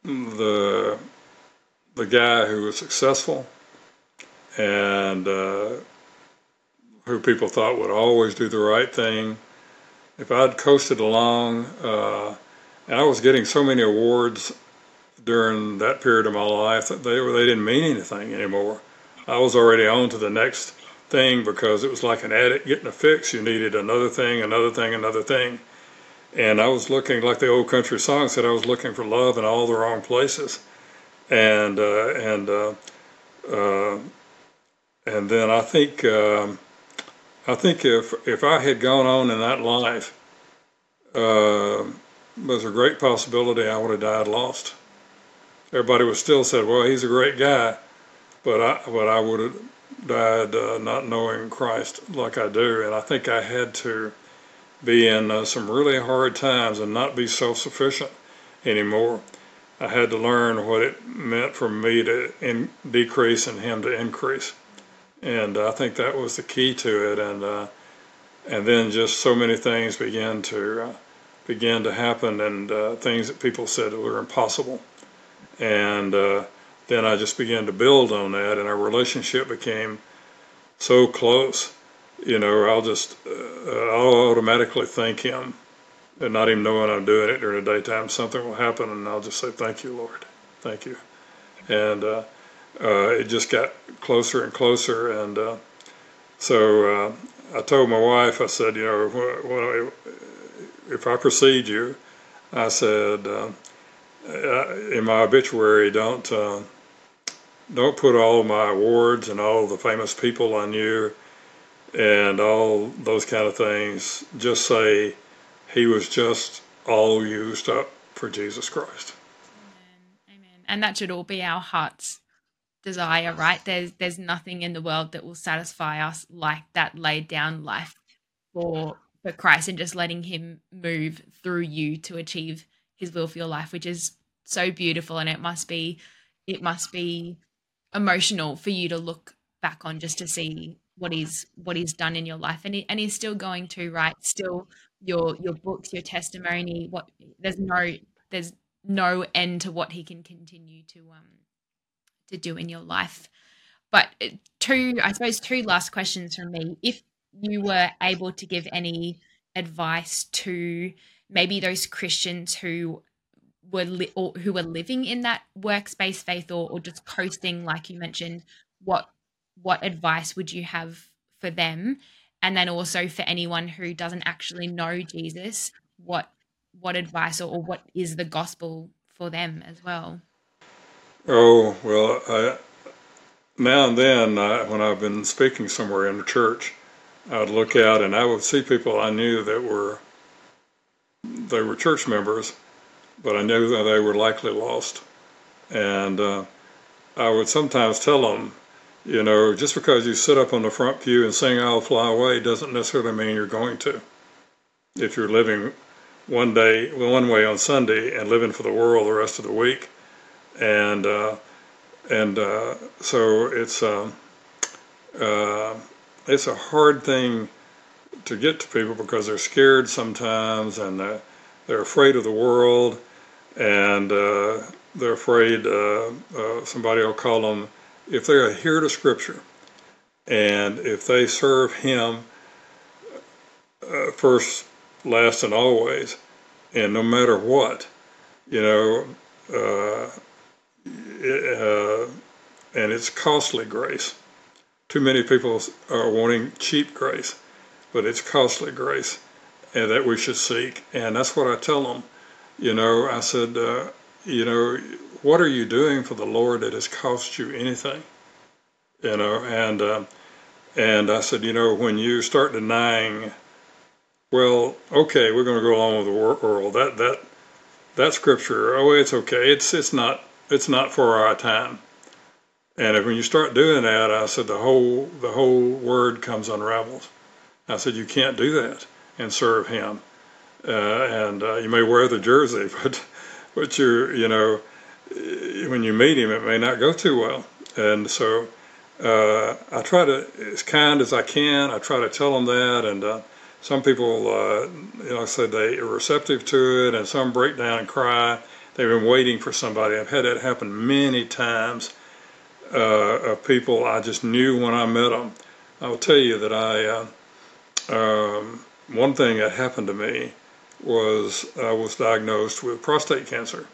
the the guy who was successful and uh, who people thought would always do the right thing, if I'd coasted along, uh, and I was getting so many awards during that period of my life that they they didn't mean anything anymore. I was already on to the next thing because it was like an addict getting a fix. You needed another thing, another thing, another thing. And I was looking, like the old country song said, I was looking for love in all the wrong places. And uh, and uh, uh, and then I think um, I think if if I had gone on in that life, uh, there's a great possibility I would have died lost. Everybody would still said, "Well, he's a great guy," but I but I would have died uh, not knowing Christ like I do, and I think I had to be in uh, some really hard times and not be self-sufficient anymore. I had to learn what it meant for me to in, decrease and him to increase, and I think that was the key to it. And uh, and then just so many things began to uh, began to happen, and uh, things that people said were impossible, and uh, then I just began to build on that, and our relationship became so close. You know, I'll just uh, I'll automatically thank him, and not even knowing I'm doing it during the daytime. Something will happen, and I'll just say, "Thank you, Lord, thank you," and uh, uh, it just got closer and closer. And uh, so uh, I told my wife, I said, you know, if I precede you, I said uh, in my obituary, don't. Don't put all my awards and all the famous people on you and all those kind of things. Just say he was just all used up for Jesus Christ. Amen. Amen. And that should all be our heart's desire, right? There's there's nothing in the world that will satisfy us like that laid down life for for Christ and just letting him move through you to achieve his will for your life, which is so beautiful and it must be it must be emotional for you to look back on just to see what he's what he's done in your life. And he, and he's still going to right? Still your your books your testimony what there's no there's no end to what he can continue to um to do in your life. But uh, two i suppose two last questions from me. If you were able to give any advice to maybe those christians who were li- or who were living in that works-based faith or, or just coasting like you mentioned what what advice would you have for them? And then also for anyone who doesn't actually know jesus what what advice or, or what is the gospel for them as well? Oh, well, I, now and then I, when I've been speaking somewhere in the church, I would look out and I would see people I knew that were they were church members, but I knew that they were likely lost. And uh, I would sometimes tell them, you know, just because you sit up on the front pew and sing I'll Fly Away doesn't necessarily mean you're going to. If you're living one day, one way on Sunday and living for the world the rest of the week. And, uh, and uh, so it's, um, uh, it's a hard thing to get to people because they're scared sometimes and uh, they're afraid of the world and uh, they're afraid uh, uh, somebody will call them if they adhere to Scripture and if they serve Him uh, first, last, and always, and no matter what, you know, uh, uh, and it's costly grace. Too many people are wanting cheap grace, but it's costly grace, and that we should seek. And that's what I tell them. You know, I said, uh, you know, what are you doing for the Lord that has cost you anything? You know, and uh, and I said, you know, when you start denying, well, okay, we're going to go along with the world. That that that scripture, oh, it's okay. It's it's not it's not for our time. And if, when you start doing that, I said the whole the whole word comes unravels. I said you can't do that and serve Him. Uh, and uh, you may wear the jersey, (laughs) but but you're you know when you meet Him, it may not go too well. And so uh, I try to as kind as I can. I try to tell them that, and uh, some people, uh, you know, said they are receptive to it, and some break down and cry. They've been waiting for somebody. I've had that happen many times. Uh, of people I just knew when I met them. I will tell you that I. Um, one thing that happened to me was I was diagnosed with prostate cancer,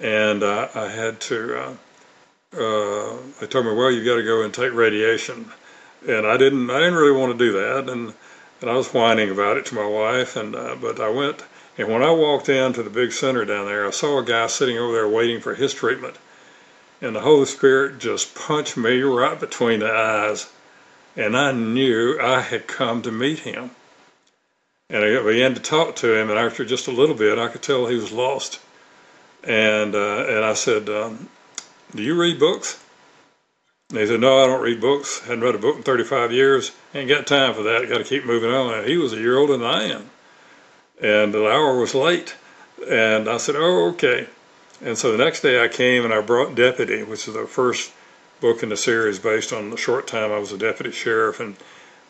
and uh, I had to. Uh, uh, they told me, "Well, you got to go and take radiation," and I didn't. I didn't really want to do that, and and I was whining about it to my wife, and uh, but I went. And when I walked into the big center down there, I saw a guy sitting over there waiting for his treatment, and the Holy Spirit just punched me right between the eyes, and I knew I had come to meet him. And I began to talk to him, and after just a little bit, I could tell he was lost. And uh, and I said, um, "Do you read books?" And he said, "No, I don't read books. Hadn't read a book in 35 years. Ain't got time for that. Got to keep moving on." And he was a year older than I am, and the hour was late. And I said, "Oh, okay." And so the next day I came and I brought Deputy, which is the first book in the series based on the short time I was a deputy sheriff, and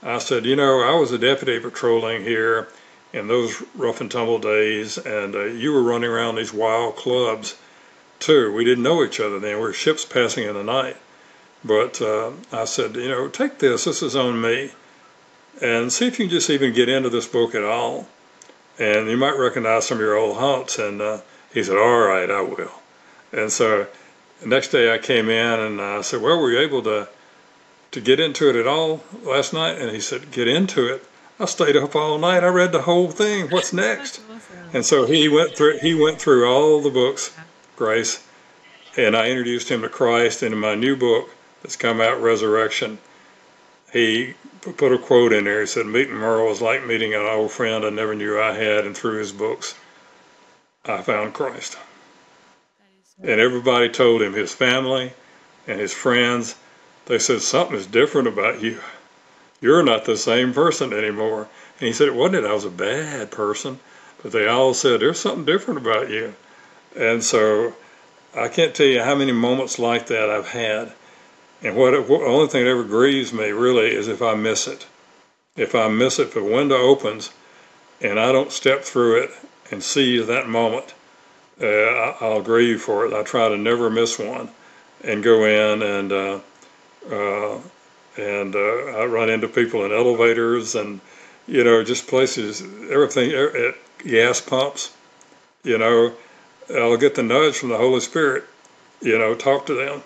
I said, you know, I was a deputy patrolling here in those rough and tumble days, and uh, you were running around these wild clubs too. We didn't know each other then. We were ships passing in the night. But uh, I said, you know, take this. This is on me. And see if you can just even get into this book at all. And you might recognize some of your old haunts. And uh, he said, all right, I will. And so the next day I came in and I said, well, were you able to to get into it at all last night? And he said, Get into it. I stayed up all night. I read the whole thing. What's (laughs) next? Awesome. And so he went through he went through all the books, Grace, and I introduced him to Christ. And in my new book that's come out, Resurrection, he put a quote in there. He said, Meeting Merle was like meeting an old friend I never knew I had, and through his books, I found Christ. And everybody told him, his family and his friends, they said, Something is different about you. You're not the same person anymore. And he said, It wasn't. I was a bad person. But they all said, There's something different about you. And so I can't tell you how many moments like that I've had. And what, what the only thing that ever grieves me really is if I miss it. If I miss it, if the window opens and I don't step through it and seize that moment, uh, I'll grieve for it. I try to never miss one and go in and uh, uh, and uh, I run into people in elevators and, you know, just places, everything at gas pumps, you know, I'll get the nudge from the Holy Spirit, you know, talk to them,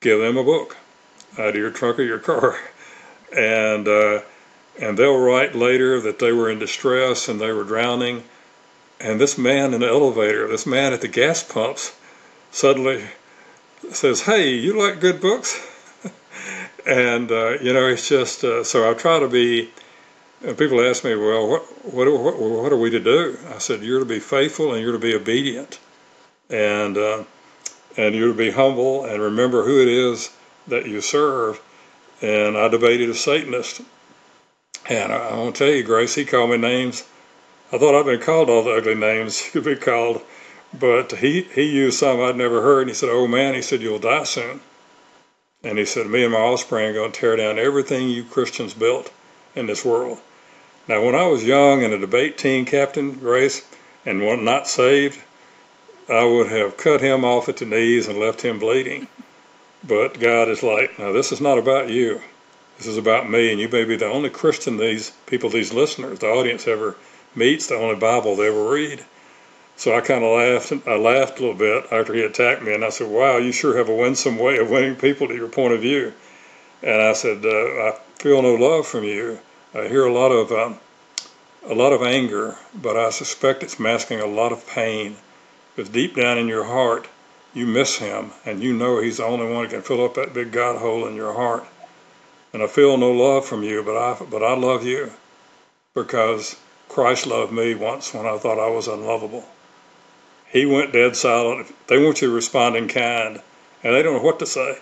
give them a book out of your trunk of your car. (laughs) And, uh, and they'll write later that they were in distress and they were drowning. And this man in the elevator, this man at the gas pumps, suddenly says, Hey, you like good books? And uh, you know, it's just uh, so I try to be. people ask me, well, what, what what what are we to do? I said, you're to be faithful and you're to be obedient, and uh, and you're to be humble and remember who it is that you serve. And I debated a Satanist, and I, I want to tell you, Grace, he called me names. I thought I'd been called all the ugly names (laughs) could be called, but he he used some I'd never heard. And he said, "Oh man," he said, "you'll die soon." And he said, Me and my offspring are going to tear down everything you Christians built in this world. Now, when I was young and a debate team captain, Grace, and not saved, I would have cut him off at the knees and left him bleeding. But God is like, no, this is not about you. This is about me, and you may be the only Christian these people, these listeners, the audience ever meets, the only Bible they ever read. So I kind of laughed. I laughed a little bit after he attacked me, and I said, "Wow, you sure have a winsome way of winning people to your point of view." And I said, uh, "I feel no love from you. I hear a lot of um, a lot of anger, but I suspect it's masking a lot of pain. Because deep down in your heart, you miss him, and you know he's the only one who can fill up that big God hole in your heart. And I feel no love from you, but I but I love you because Christ loved me once when I thought I was unlovable." He went dead silent. They want you to respond in kind, and they don't know what to say.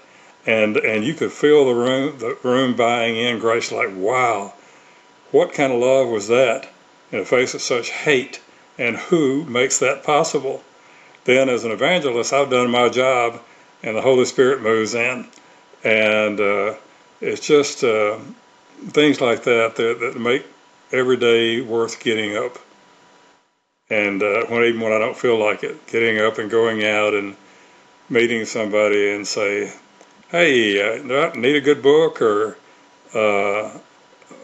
And and you could feel the room the room buying in. Grace like, wow, what kind of love was that in the face of such hate? And who makes that possible? Then, as an evangelist, I've done my job, and the Holy Spirit moves in, and uh, it's just uh, things like that, that that make every day worth getting up and uh, when even when I don't feel like it, getting up and going out and meeting somebody and say, "Hey, uh, I need a good book?" or uh,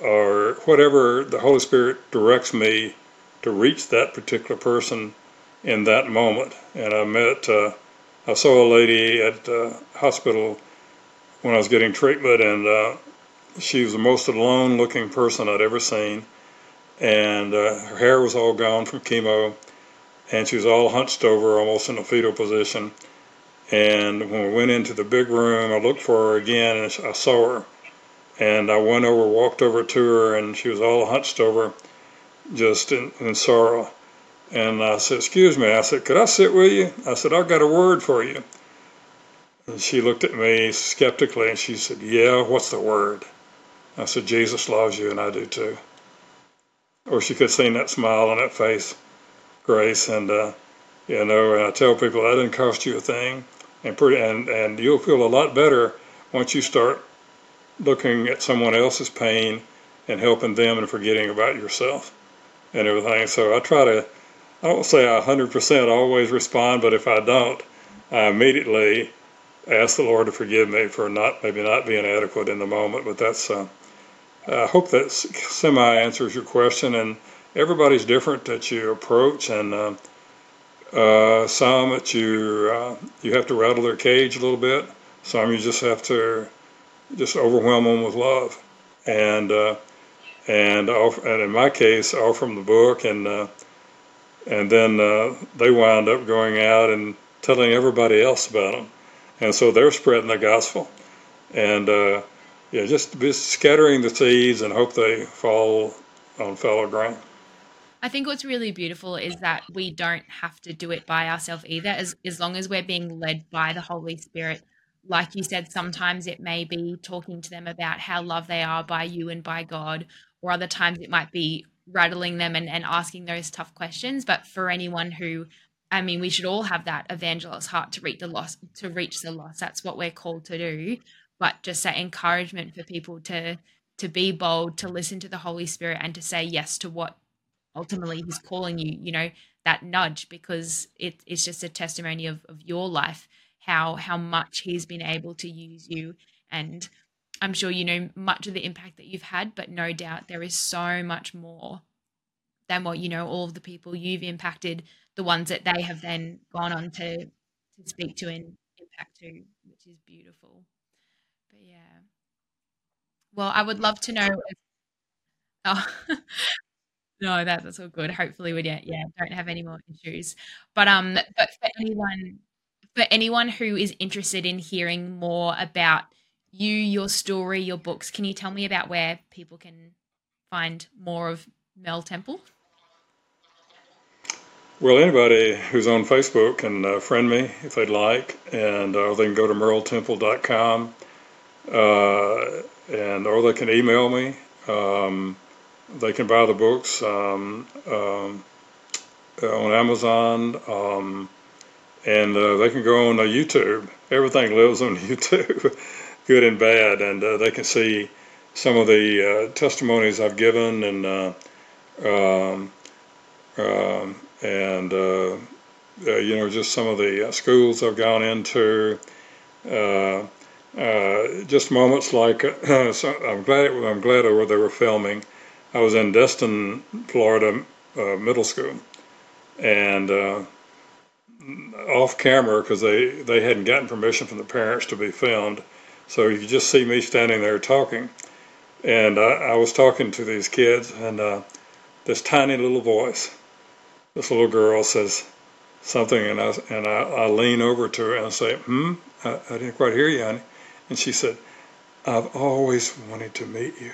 or whatever the Holy Spirit directs me to reach that particular person in that moment. And I met, uh, I saw a lady at the hospital when I was getting treatment, and uh, she was the most alone-looking person I'd ever seen and uh, her hair was all gone from chemo, and she was all hunched over, almost in a fetal position. And when we went into the big room, I looked for her again, and I saw her. And I went over, walked over to her, and she was all hunched over, just in, in sorrow. And I said, Excuse me. I said, Could I sit with you? I said, I've got a word for you. And she looked at me skeptically and she said, Yeah, what's the word? I said, Jesus loves you, and I do too or she could have seen that smile on that face, Grace. And, uh, you know, and I tell people that didn't cost you a thing. And, pretty, and, and you'll feel a lot better once you start looking at someone else's pain and helping them and forgetting about yourself and everything. So I try to, I don't say I 100% always respond, but if I don't, I immediately ask the Lord to forgive me for not maybe not being adequate in the moment. But that's uh, I hope that semi answers your question. And everybody's different that you approach, and uh, uh, some that you uh, you have to rattle their cage a little bit. Some you just have to just overwhelm them with love, and uh, and and in my case, all from the book, and uh, and then uh, they wind up going out and telling everybody else about them, and so they're spreading the gospel, and yeah, just scattering the seeds and hope they fall on fallow ground. I think what's really beautiful is that we don't have to do it by ourselves either, as as long as we're being led by the Holy Spirit. Like you said, sometimes it may be talking to them about how loved they are by you and by God, or other times it might be rattling them and, and asking those tough questions. But for anyone who I mean, we should all have that evangelist heart to reach the lost to reach the lost. That's what we're called to do but just that encouragement for people to to be bold to listen to the holy spirit and to say yes to what ultimately he's calling you you know that nudge because it, it's just a testimony of, of your life how how much he's been able to use you. And i'm sure you know much of the impact that you've had but no doubt there is so much more than what you know all of the people you've impacted the ones that they have then gone on to to speak to and impact to which is beautiful well, I would love to know if oh, (laughs) no, that, that's all good. Hopefully we don't, yeah, don't have any more issues. But um, but for anyone for anyone who is interested in hearing more about you, your story, your books, can you tell me about where people can find more of Merle Temple? Well, anybody who's on Facebook can uh, friend me if they'd like, and uh, they can go to merletemple.com. Uh, and or they can email me. Um, they can buy the books um, um, on Amazon, um, and uh, they can go on uh, YouTube. Everything lives on (laughs) YouTube, good and bad, and uh, they can see some of the uh, testimonies I've given and uh, um, um, and uh, uh, you know, just some of the uh, schools I've gone into. Uh, uh, just moments like so I'm glad I'm glad where they were filming. I was in Destin, Florida, uh, middle school, and off camera because they they hadn't gotten permission from the parents to be filmed. So you just see me standing there talking, and I, I was talking to these kids, and uh, this tiny little voice, this little girl says something, and I and I, I lean over to her and I say, "Hmm, I, I didn't quite hear you, honey," and she said, "I've always wanted to meet you."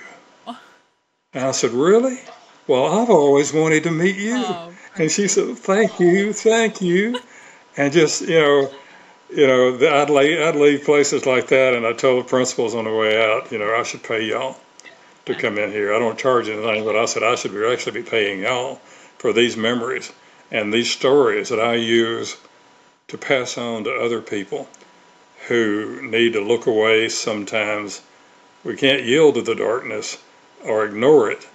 And I said, "Really?" Well, I've always wanted to meet you. Oh, and she said, "Thank you, thank you," and just you know you know, I'd leave, I'd leave places like that, and I told the principals on the way out, you know, I should pay y'all to come in here. I don't charge anything, but I said I should be, actually be paying y'all for these memories and these stories that I use to pass on to other people who need to look away sometimes. We can't yield to the darkness or ignore it,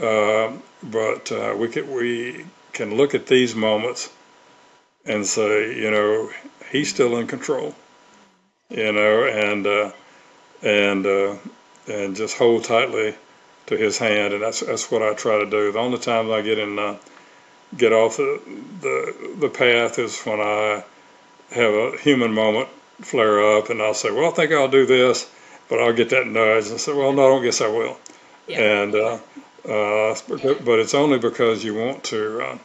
uh, but uh, we, can, we can look at these moments and say, you know, he's still in control, you know, and uh, and uh, and just hold tightly to his hand, and that's that's what I try to do. The only time I get in uh, get off the, the the path is when I have a human moment flare up, and I'll say, "Well, I think I'll do this," but I'll get that nudge and say, "Well, no, I don't guess I will," yeah. and uh, uh, but it's only because you want to uh,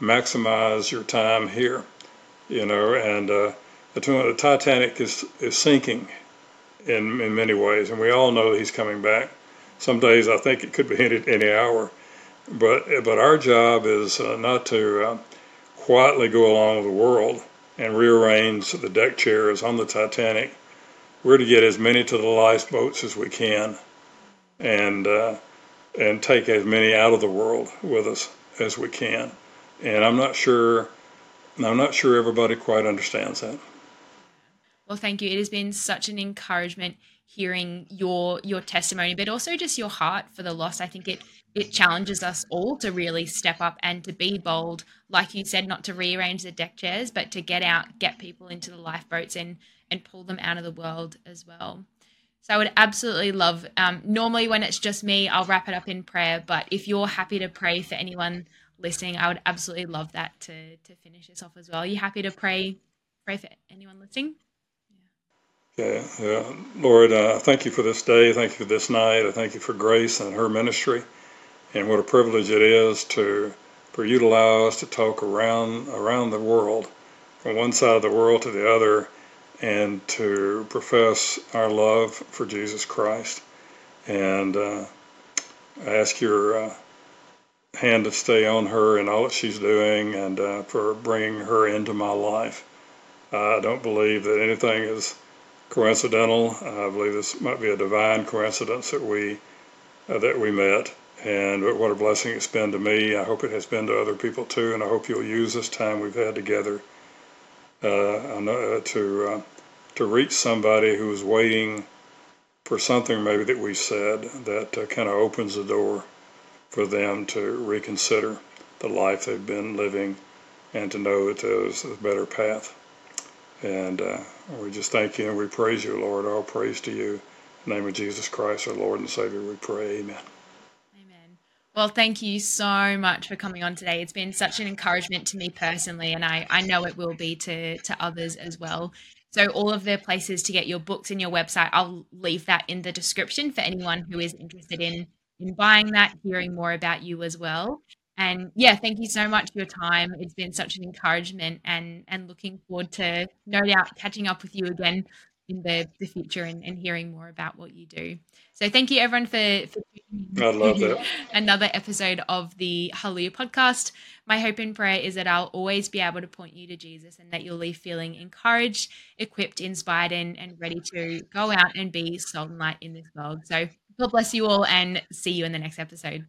maximize your time here you know, and uh, the, the Titanic is, is sinking in, in many ways, and we all know he's coming back. Some days I think it could be (laughs) any, any hour, but but our job is uh, not to uh, quietly go along with the world and rearrange the deck chairs on the Titanic. We're to get as many to the lifeboats as we can, and uh, and take as many out of the world with us as we can. And I'm not sure I'm not sure everybody quite understands that. Well, thank you. It has been such an encouragement hearing your your testimony, but also just your heart for the loss. I think it it challenges us all to really step up and to be bold, like you said, not to rearrange the deck chairs, but to get out, get people into the lifeboats and and pull them out of the world as well. So I would absolutely love. Um, normally, when it's just me, I'll wrap it up in prayer. But if you're happy to pray for anyone listening, I would absolutely love that to to finish this off as well. Are you happy to pray pray for anyone listening? Yeah, yeah. Lord, uh, thank you for this day. Thank you for this night. I thank you for Grace and her ministry, and what a privilege it is to for you to allow us to talk around around the world, from one side of the world to the other, and to profess our love for Jesus Christ. And uh, I ask your uh, hand to stay on her and all that she's doing and uh, for bringing her into my life. I don't believe that anything is coincidental. I believe this might be a divine coincidence that we uh, that we met. And what a blessing it's been to me. I hope it has been to other people too. And I hope you'll use this time we've had together uh, uh, to uh, to reach somebody who's waiting for something maybe that we said that kind of opens the door for them to reconsider the life they've been living and to know that there's a better path. And uh, we just thank you and we praise you, Lord. All praise to you. In the name of Jesus Christ, our Lord and Savior, we pray. Amen. Well, thank you so much for coming on today. It's been such an encouragement to me personally, and I, I know it will be to, to others as well. So, all of the places to get your books and your website, I'll leave that in the description for anyone who is interested in in buying that, hearing more about you as well. And yeah, thank you so much for your time. It's been such an encouragement and and looking forward to no doubt catching up with you again in the, the future and, and hearing more about what you do. So thank you everyone for, for I love that. (laughs) another episode of the Hallelujah podcast. My hope and prayer is that I'll always be able to point you to Jesus and that you'll leave feeling encouraged, equipped, inspired, and, and ready to go out and be salt and light in this world. So God bless you all and see you in the next episode.